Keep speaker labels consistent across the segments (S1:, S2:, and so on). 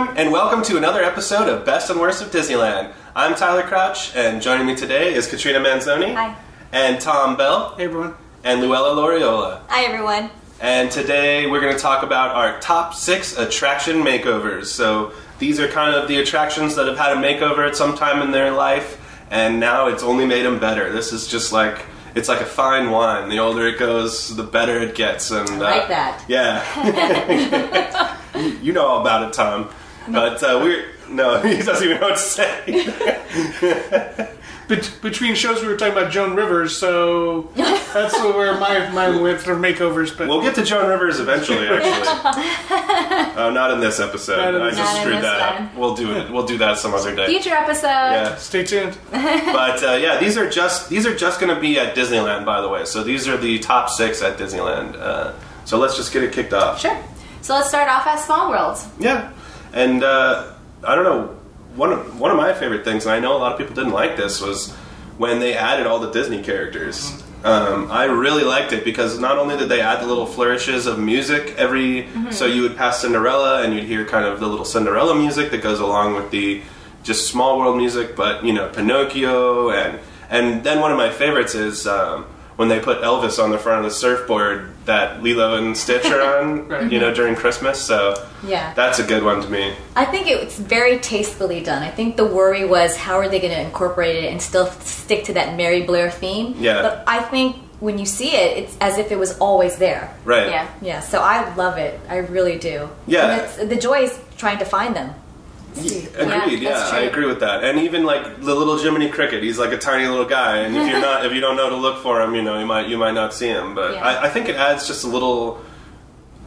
S1: everyone, and welcome to another episode of Best and Worst of Disneyland. I'm Tyler Crouch, and joining me today is Katrina Manzoni,
S2: Hi.
S1: and Tom Bell,
S3: Hey everyone.
S1: and Luella Loriola.
S2: Hi, everyone.
S1: And today we're going to talk about our top six attraction makeovers. So these are kind of the attractions that have had a makeover at some time in their life, and now it's only made them better. This is just like it's like a fine wine. The older it goes, the better it gets. And uh,
S2: I like that.
S1: Yeah, you, you know all about it, Tom. But uh, we're no, he doesn't even know what to say.
S3: Bet- between shows, we were talking about Joan Rivers, so that's where my mine went for makeovers. But
S1: We'll get to Joan Rivers eventually. Actually, oh, not in this episode.
S3: Not in
S1: I
S3: this-
S1: just
S2: Not in
S1: screwed
S2: this
S1: that
S2: one.
S1: up. We'll do it. We'll do that some other day.
S2: Future episode.
S1: Yeah.
S3: stay tuned.
S1: but uh, yeah, these are just these are just going to be at Disneyland, by the way. So these are the top six at Disneyland. Uh, so let's just get it kicked off.
S2: Sure. So let's start off at Small World.
S1: Yeah, and uh, I don't know one of one of my favorite things, and I know a lot of people didn't like this was when they added all the Disney characters. Um, I really liked it because not only did they add the little flourishes of music every, so you would pass Cinderella and you'd hear kind of the little Cinderella music that goes along with the just small world music, but you know Pinocchio and and then one of my favorites is um, when they put Elvis on the front of the surfboard that Lilo and Stitch are on,
S3: Right.
S1: you know, during Christmas. So
S2: Yeah.
S1: that's a good one to me.
S4: I think it's very tastefully done. I think the worry was how are they going to incorporate it and still stick to that Mary Blair theme.
S1: Yeah.
S4: But I think when you see it, it's as if it was always there.
S1: Right.
S2: Yeah.
S4: Yeah. So I love it. I really do.
S1: Yeah.
S4: And it's, the joy is trying to find them.
S1: Agreed. Yeah,
S2: that's
S1: I agree with that. And even like the little Jiminy Cricket, he's like a tiny little guy, and if you're not, if you don't know to look for him, you know, you might you might not see him. But
S4: Yeah.
S1: I, I think it adds just a little,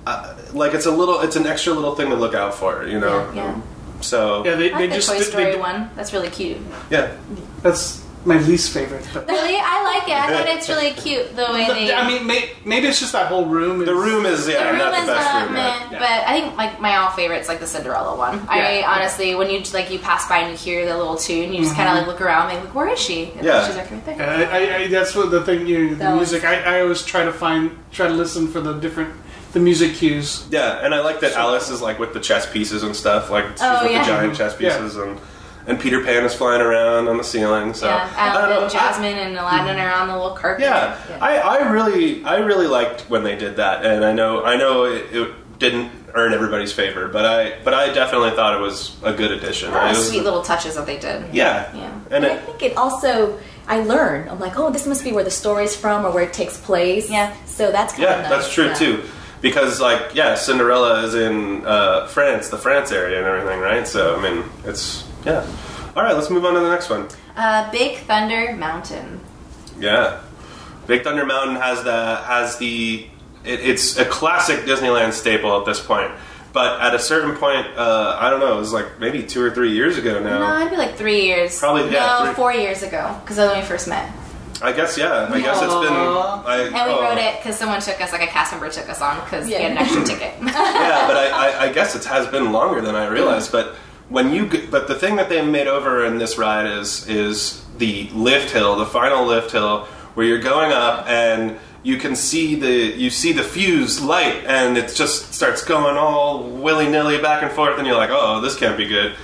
S1: uh, like it's a little, it's an extra little thing to look out for, you know.
S2: Yeah.
S1: So
S3: Yeah, they,
S2: I
S3: they
S2: like the
S3: just
S2: Toy
S3: they-
S2: Story
S3: they-
S2: one. That's really cute.
S1: yeah,
S3: That's my least favorite. But
S2: Really, I like it. I thought it's really cute the way they.
S3: I mean, may, maybe it's just that whole room. Is,
S1: the room is yeah
S2: the room
S1: not
S2: is
S1: the best
S2: uh,
S1: room.
S2: meh,
S1: Yet.
S3: Yeah.
S2: but I think like my all favorite's like the Cinderella one. Mhm. I
S3: Yeah.
S2: honestly, when you like you pass by and you hear the little tune, you just kind of mhm. like look around, and like, where is she? And
S1: Yeah.
S2: she's like right there.
S3: Yeah, I, I, I, that's what the thing. You, the
S4: That
S3: music. I, I always try to find, try to listen for the different, the music cues.
S1: Yeah, and I like that Alice is like with the chess pieces and stuff, like she's
S2: Oh,
S1: with
S2: yeah.
S1: the giant mm-hmm. chess
S3: Yeah.
S1: pieces and. And Peter Pan is flying around on the ceiling. So
S2: yeah,
S1: I don't know.
S2: and Jasmine and Aladdin are on the little carpet.
S1: Yeah, I, I really I really liked when they did that, and I know I know it, it didn't earn everybody's favor, but I but I definitely thought it was a good addition.
S2: What
S1: It was-
S2: sweet little touches that they did.
S1: yeah,
S2: Yeah.
S1: and
S4: And I think it also, I learn. I'm like, oh, this must be where the story's from or where it takes place.
S2: Yeah.
S4: So that's kind
S1: yeah,
S4: of nice.
S1: that's true
S4: yeah.
S1: too, because like yeah, Cinderella is in uh, France, the France area, and everything, right? So I mean, it's yeah. All right, let's move on to the next one.
S2: Uh, Big Thunder Mountain.
S1: Yeah, Big Thunder Mountain has the has the it, it's a classic Disneyland staple at this point. But at a certain point, uh, I don't know, it was like maybe two or three years ago now.
S2: No, I'd be like three years.
S1: Probably, yeah,
S2: No,
S1: three-
S2: four years ago because that's when we first met,
S1: I guess yeah. I guess it's been.
S3: Aw.
S1: I,
S2: and we
S1: oh.
S2: wrote it because someone took us, like a cast member took us on because
S4: Yeah.
S2: he had an extra ticket.
S1: Yeah, but I, I, I guess it has been longer than I realized. But when you g- but the thing that they made over in this ride is is the lift hill, the final lift hill, where you're going up and you can see the you see the fuse light and it just starts going all willy nilly back and forth, and you're like, oh, this can't be good.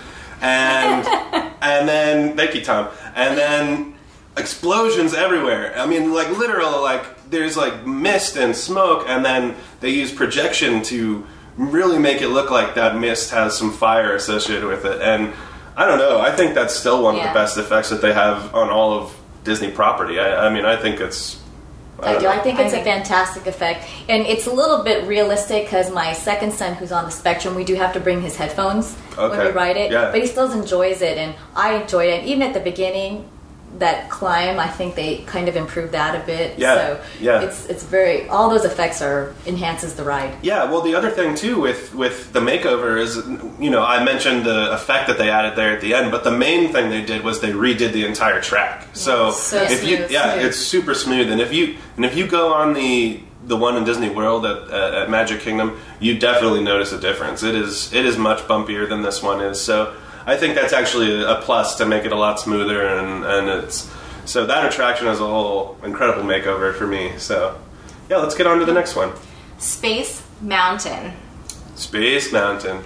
S1: And and then thank you, Tom. And then explosions everywhere. I mean, like literal, like there's like mist and smoke, and then they use projection to really make it look like that mist has some fire associated with it. And I don't know. I think that's still one of the best effects that they have on all of Disney property. I, I mean, I think it's.
S4: I
S1: don't
S4: do.
S1: know.
S4: I think it's a
S2: agree.
S4: fantastic effect, and it's a little bit realistic because my second son, who's on the spectrum, we do have to bring his headphones when we ride it,
S1: Yeah.
S4: but he still enjoys it, and I enjoy it. Even at the beginning, that climb, I think they kind of improved that a bit.
S1: Yeah,
S4: So
S1: yeah.
S4: It's it's very all those effects are enhances the ride.
S1: Yeah, well, the other thing too with with the makeover is, you know, I mentioned the effect that they added there at the end, but the main thing they did was they redid the entire track. So,
S2: so
S1: if you, yeah,
S2: smooth.
S1: it's super smooth, and if you and if you go on the the one in Disney World at, at, at Magic Kingdom, you definitely notice a difference. It is it is much bumpier than this one is. So, I think that's actually a plus to make it a lot smoother, and and it's so that attraction as a whole, incredible makeover for me. So, yeah, let's get on to the next one.
S2: Space Mountain.
S1: Space Mountain.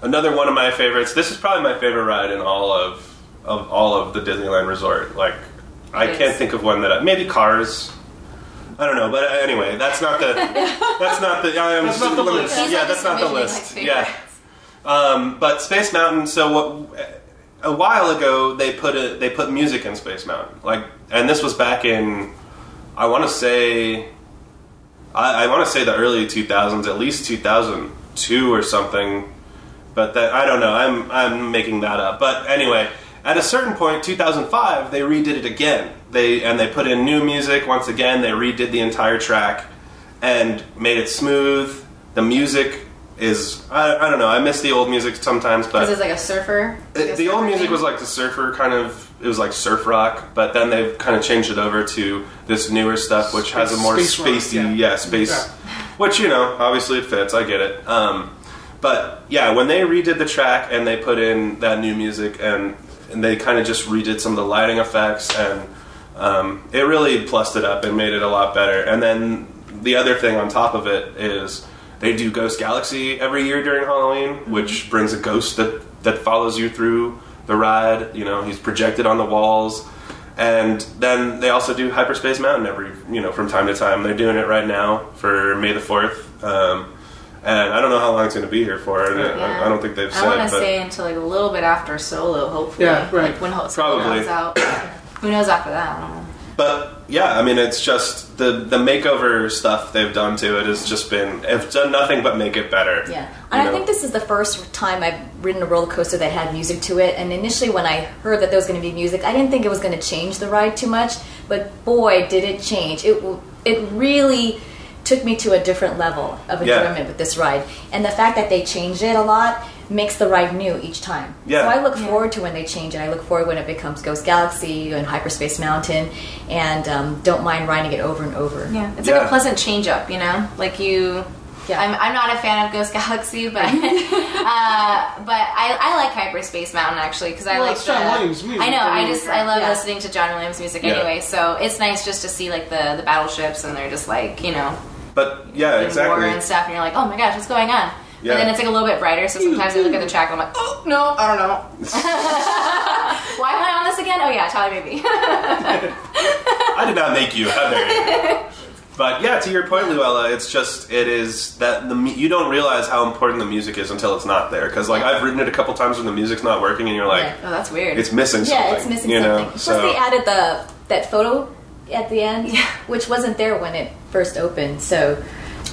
S1: another one of my favorites. This is probably my favorite ride in all of of all of the Disneyland Resort. Like, I
S2: It
S1: can't think of one that I, maybe Cars. I don't know, but anyway, that's not the that's not the I am
S3: That's not the list.
S1: Yeah, that's not the list. Yeah,
S2: favorites.
S1: Um, but Space Mountain. So what? A while ago, they put a, they put music in Space Mountain. Like, and this was back in, I want to say, I, I want to say the early two thousands, at least two thousand two or something. But that I don't know. I'm I'm making that up. But anyway, at a certain point, 2005, they redid it again. They and they put in new music once again. They redid the entire track and made it smooth. The music is I, I don't know. I miss the old music sometimes, but
S2: Because it's like a surfer. like a
S1: it- the old music
S2: thing.
S1: was like the surfer kind of. It was like surf rock, but then they've kind of changed it over to this newer stuff, which has a more
S3: Space rock,
S1: spacey,
S3: yeah.
S1: yeah, space.
S3: Yeah.
S1: Which you know, obviously it fits. I get it. Um, but yeah, when they redid the track and they put in that new music and, and they kind of just redid some of the lighting effects and um, it really plussed it up and made it a lot better. And then the other thing on top of it is they do Ghost Galaxy every year during Halloween, which brings a ghost that that follows you through the ride. You know, he's projected on the walls. And then they also do Hyperspace Mountain every, you know, from time to time. They're doing it right now for May the Fourth, um, and I don't know how long it's going to be here for. and I, I don't think they've
S2: I
S1: said,
S2: want to
S1: but
S2: say until like a little bit after Solo, hopefully.
S3: Yeah, right.
S2: Like when Ho- Solo
S1: Probably.
S2: comes out. Who knows after that? I don't know.
S1: But yeah, I mean, it's just the the makeover stuff they've done to it has just been have done nothing but make it better.
S4: Yeah,
S1: you
S4: and I think this is the first time I've ridden a roller coaster that had music to it. And initially, when I heard that there was going to be music, I didn't think it was going to change the ride too much. But boy, did it change! It it really took me to a different level of
S1: Yeah.
S4: enjoyment with this ride. And the fact that they changed it a lot makes the ride new each time.
S1: Yeah.
S4: So I look
S2: Yeah.
S4: forward to when they change it. I look forward when it becomes Ghost Galaxy and Hyperspace Mountain, and um, don't mind riding it over and over.
S2: Yeah, it's
S1: Yeah.
S2: like a pleasant change up, you know? Like you.
S4: Yeah.
S2: I'm, I'm not a fan of Ghost Galaxy, but uh, but I, I like Hyperspace Mountain actually because I
S3: Well,
S2: like
S3: it's John
S2: the-
S3: Williams music.
S2: I know.
S3: I
S2: I just I love
S4: yeah.
S2: listening to John Williams music
S1: Yeah.
S2: anyway, so it's nice just to see like the the battleships and they're just like you know
S1: But yeah,
S2: in war
S1: exactly.
S2: and stuff, and you're like, oh my gosh, what's going on?
S1: Yeah.
S2: And then it's like a little bit brighter, so sometimes I look at the track and I'm like, oh no, I don't know. Why am I on this again? Oh yeah, Charlie Baby.
S1: I did not make you. You? But yeah, to your point, Luella, it's just it is that the you don't realize how important the music is until it's not there. Because like I've written it a couple times when the music's not working, and you're like,
S4: Yeah.
S2: oh, that's weird.
S1: it's missing something.
S4: Yeah, it's missing
S1: you
S4: something.
S1: know?
S4: Plus,
S1: So
S4: they added the that photo at the end,
S2: Yeah.
S4: which wasn't there when it first opened. So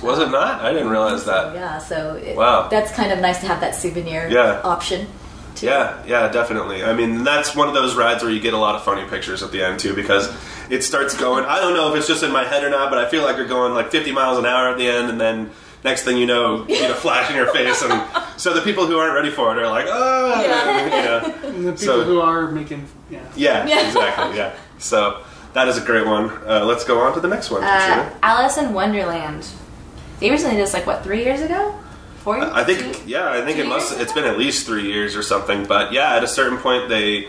S1: was it not? I didn't realize that.
S4: yeah, so it,
S1: Wow.
S4: that's kind of nice to have that souvenir
S1: Yeah.
S4: option. Too.
S1: Yeah, yeah, definitely. I mean, that's one of those rides where you get a lot of funny pictures at the end too, because it starts going. I don't know if it's just in my head or not, but I feel like you're going like 50 miles an hour at the end, and then next thing you know, you get a flash in your face, and so the people who aren't ready for it are like, oh,
S3: And the people
S1: So-
S3: who are making, yeah.
S1: yeah,
S4: Yeah.
S1: exactly, yeah. So that is a great one. Uh, let's go on to the next one.
S2: uh, Alice in Wonderland. They recently did this like what three years ago? Four? years?
S1: I think yeah, I think it must. It's been at least three years or something. But yeah, at a certain point, they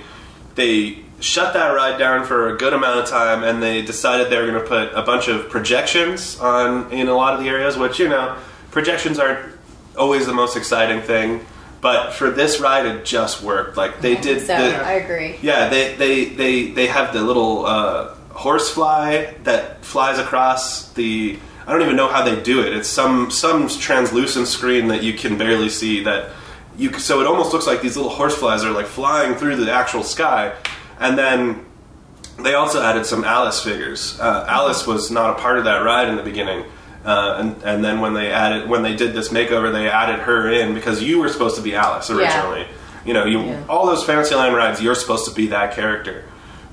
S1: they shut that ride down for a good amount of time, and they decided they were going to put a bunch of projections on in a lot of the areas. Which you know, projections aren't always the most exciting thing, but for this ride, it just worked. Like they did.
S4: So
S1: the,
S4: I agree.
S1: yeah, they they they they have the little uh, horsefly that flies across the. I don't even know how they do it. It's some some translucent screen that you can barely see. That you so it almost looks like these little horseflies are like flying through the actual sky, and then they also added some Alice figures. Uh, Alice was not a part of that ride in the beginning, uh, and and then when they added when they did this makeover, they added her in because you were supposed to be Alice originally. Yeah. You know, you
S4: Yeah.
S1: all those Fantasyland rides, you're supposed to be that character,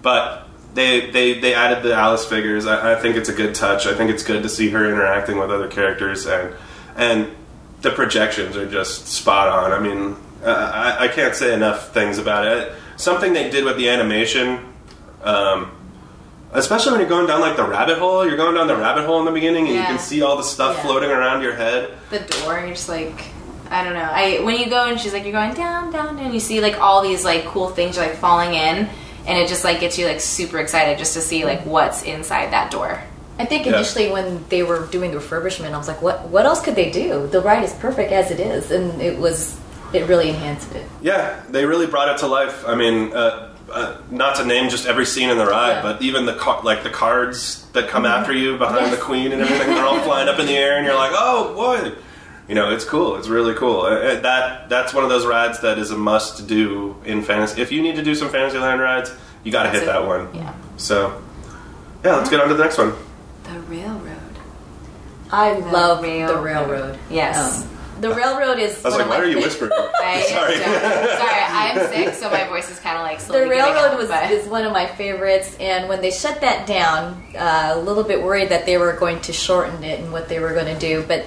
S1: but. They, they, they added the Alice figures. I, I think it's a good touch. I think it's good to see her interacting with other characters, and and the projections are just spot on. I mean, uh, I, I can't say enough things about it. Something they did with the animation um, especially when you're going down like the rabbit hole. You're going down the rabbit hole in the beginning, and you can see all the stuff
S4: Yeah.
S1: floating around your head.
S2: the door. You're just like, I don't know. I when you go and she's like, you're going down, down, down. You see like all these like cool things like falling in, and it just like gets you like super excited just to see like what's inside that door.
S4: I think
S1: Yeah.
S4: initially when they were doing the refurbishment, I was like, what What else could they do? The ride is perfect as it is, and it was it really enhanced it.
S1: Yeah, they really brought it to life. I mean, uh, uh, not to name just every scene in the ride,
S4: Yeah.
S1: but even the car- like the cards that come after you behind
S4: Yes.
S1: the queen and everything, they're all flying up in the air, and you're like, oh boy. You know, it's cool. It's really cool. Uh, uh, that that's one of those rides that is a must do in fantasy. If you need to do some Fantasyland rides, you got to hit
S2: That's
S1: that one.
S2: Yeah.
S1: So, yeah, let's get on to the next one.
S2: The railroad.
S4: I love the
S2: railroad.
S4: railroad.
S2: Yes.
S4: Um, the railroad is.
S1: I was like, why are you whispering?
S2: I,
S1: Sorry.
S2: Sorry, I'm sick, so my voice is kind of like
S4: The railroad
S2: out,
S4: was
S2: but-
S4: is one of my favorites, and when they shut that down, uh, a little bit worried that they were going to shorten it and what they were going to do. But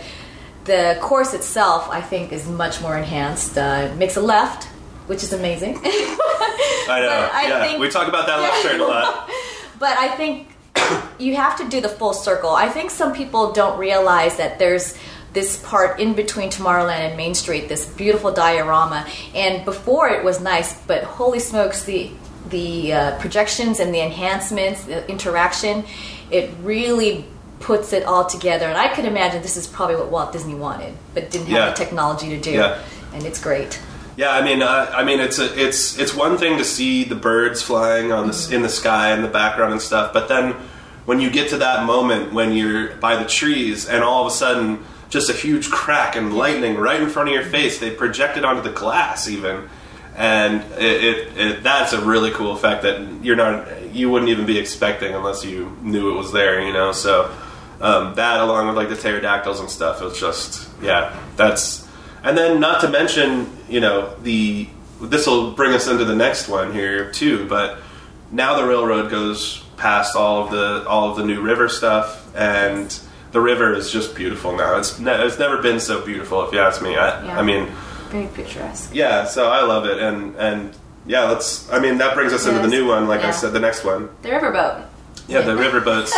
S4: the course itself, I think, is much more enhanced. Uh, it makes a left, which is amazing.
S1: I know.
S4: I
S1: yeah,
S4: think-
S1: we talk about that left turn a lot.
S4: But I think you have to do the full circle. I think some people don't realize that there's this part in between Tomorrowland and Main Street, this beautiful diorama. And before it was nice, but holy smokes, the the uh, projections and the enhancements, the interaction, it really puts it all together. And I could imagine this is probably what Walt Disney wanted, but didn't have
S1: Yeah.
S4: the technology to do.
S1: Yeah.
S4: And it's great.
S1: Yeah, I mean, uh, I mean, it's a, it's it's one thing to see the birds flying on the, in the sky in the background and stuff, but then when you get to that moment when you're by the trees and all of a sudden just a huge crack and lightning right in front of your face, they project it onto the glass even, and it, it, it that's a really cool effect that you're not you wouldn't even be expecting unless you knew it was there, you know. So um, that along with like the pterodactyls and stuff, it was just yeah, that's and then not to mention you know the this will bring us into the next one here too, but now the railroad goes past all of the all of the new river stuff and. The river is just beautiful now. It's ne- it's never been so beautiful, if you ask me. I,
S2: Yeah.
S1: I mean,
S2: very picturesque.
S1: yeah, so I love it, and and yeah, let's. I mean, that brings us into the new one. Like I said, the next one.
S2: The riverboat.
S1: Yeah, the riverboats.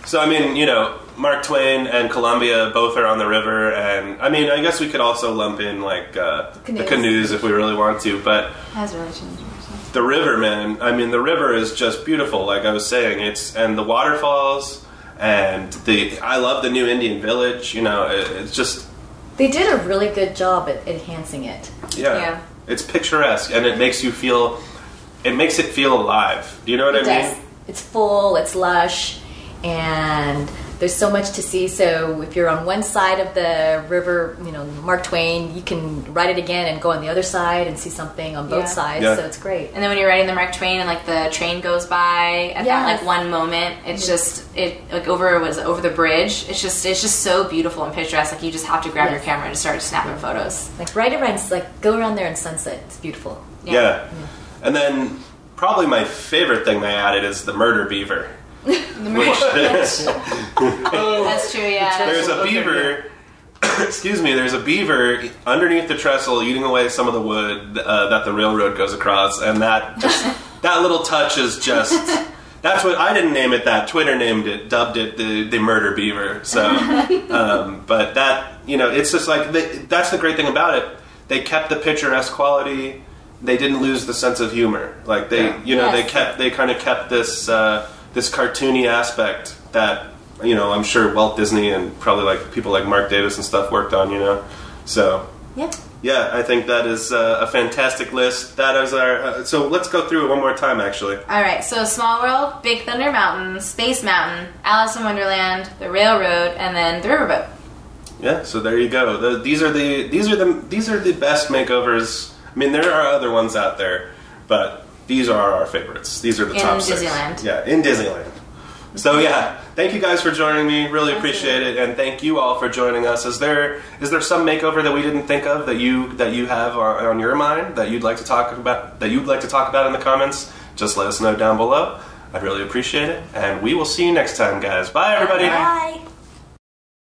S1: so I mean, you know, Mark Twain and Columbia both are on the river, and I mean, I guess we could also lump in like uh, the
S4: Canoes.
S1: canoes if we really want to, but
S2: Has really changed.
S1: the river, man. I mean, the river is just beautiful. Like I was saying, it's and the waterfalls and the. I love the new Indian village. You know, it, it's just
S4: They did a really good job at enhancing it.
S1: Yeah.
S2: Yeah.
S1: It's picturesque and it makes you feel it makes it feel alive. Do you know what
S4: It
S1: I
S4: does.
S1: mean?
S4: It's full, it's lush, and there's so much to see. So if you're on one side of the river, you know, Mark Twain, you can ride it again and go on the other side and see something on both
S2: Yeah.
S4: sides.
S1: Yeah.
S4: So it's great.
S2: And then when you're riding the Mark Twain and like the train goes by at that like one moment, it's mm-hmm. just it like over was over the bridge. It's just it's just so beautiful and picturesque. Like you just have to grab your camera and start snapping photos.
S4: Like ride around, like go around there in sunset. It's beautiful.
S1: Yeah. And then probably my favorite thing they added is the murder beaver. Which
S3: Oh,
S2: That's true. Yeah.
S1: there's a beaver excuse me, there's a beaver underneath the trestle eating away some of the wood uh, that the railroad goes across and that just that little touch is just that's what I didn't name it that Twitter named it dubbed it the, the murder beaver so um, but that you know it's just like they, that's the great thing about it they kept the picturesque quality they didn't lose the sense of humor like they you know they kept they kind of kept this uh, this cartoony aspect that you know I'm sure Walt Disney and probably like people like Marc Davis and stuff worked on you know so
S2: Yeah.
S1: yeah I think that is uh, a fantastic list that is our uh, so let's go through it one more time actually
S2: All right. So Small World, Big Thunder Mountain, Space Mountain, Alice in Wonderland, the Railroad, and then the Riverboat.
S1: Yeah, so there you go. The, these are the these are the these are the best makeovers. I mean, there are other ones out there, but these are our favorites. These are the
S2: In
S1: top six.
S2: Disneyland.
S1: Yeah, in Disneyland. So yeah, thank you guys for joining me. Really appreciate it, and thank you all for joining us. Is there is there some makeover that we didn't think of that you that you have on, on your mind that you'd like to talk about that you'd like to talk about in the comments? Just let us know down below. I'd really appreciate it, and we will see you next time, guys. Bye, everybody.
S4: Bye.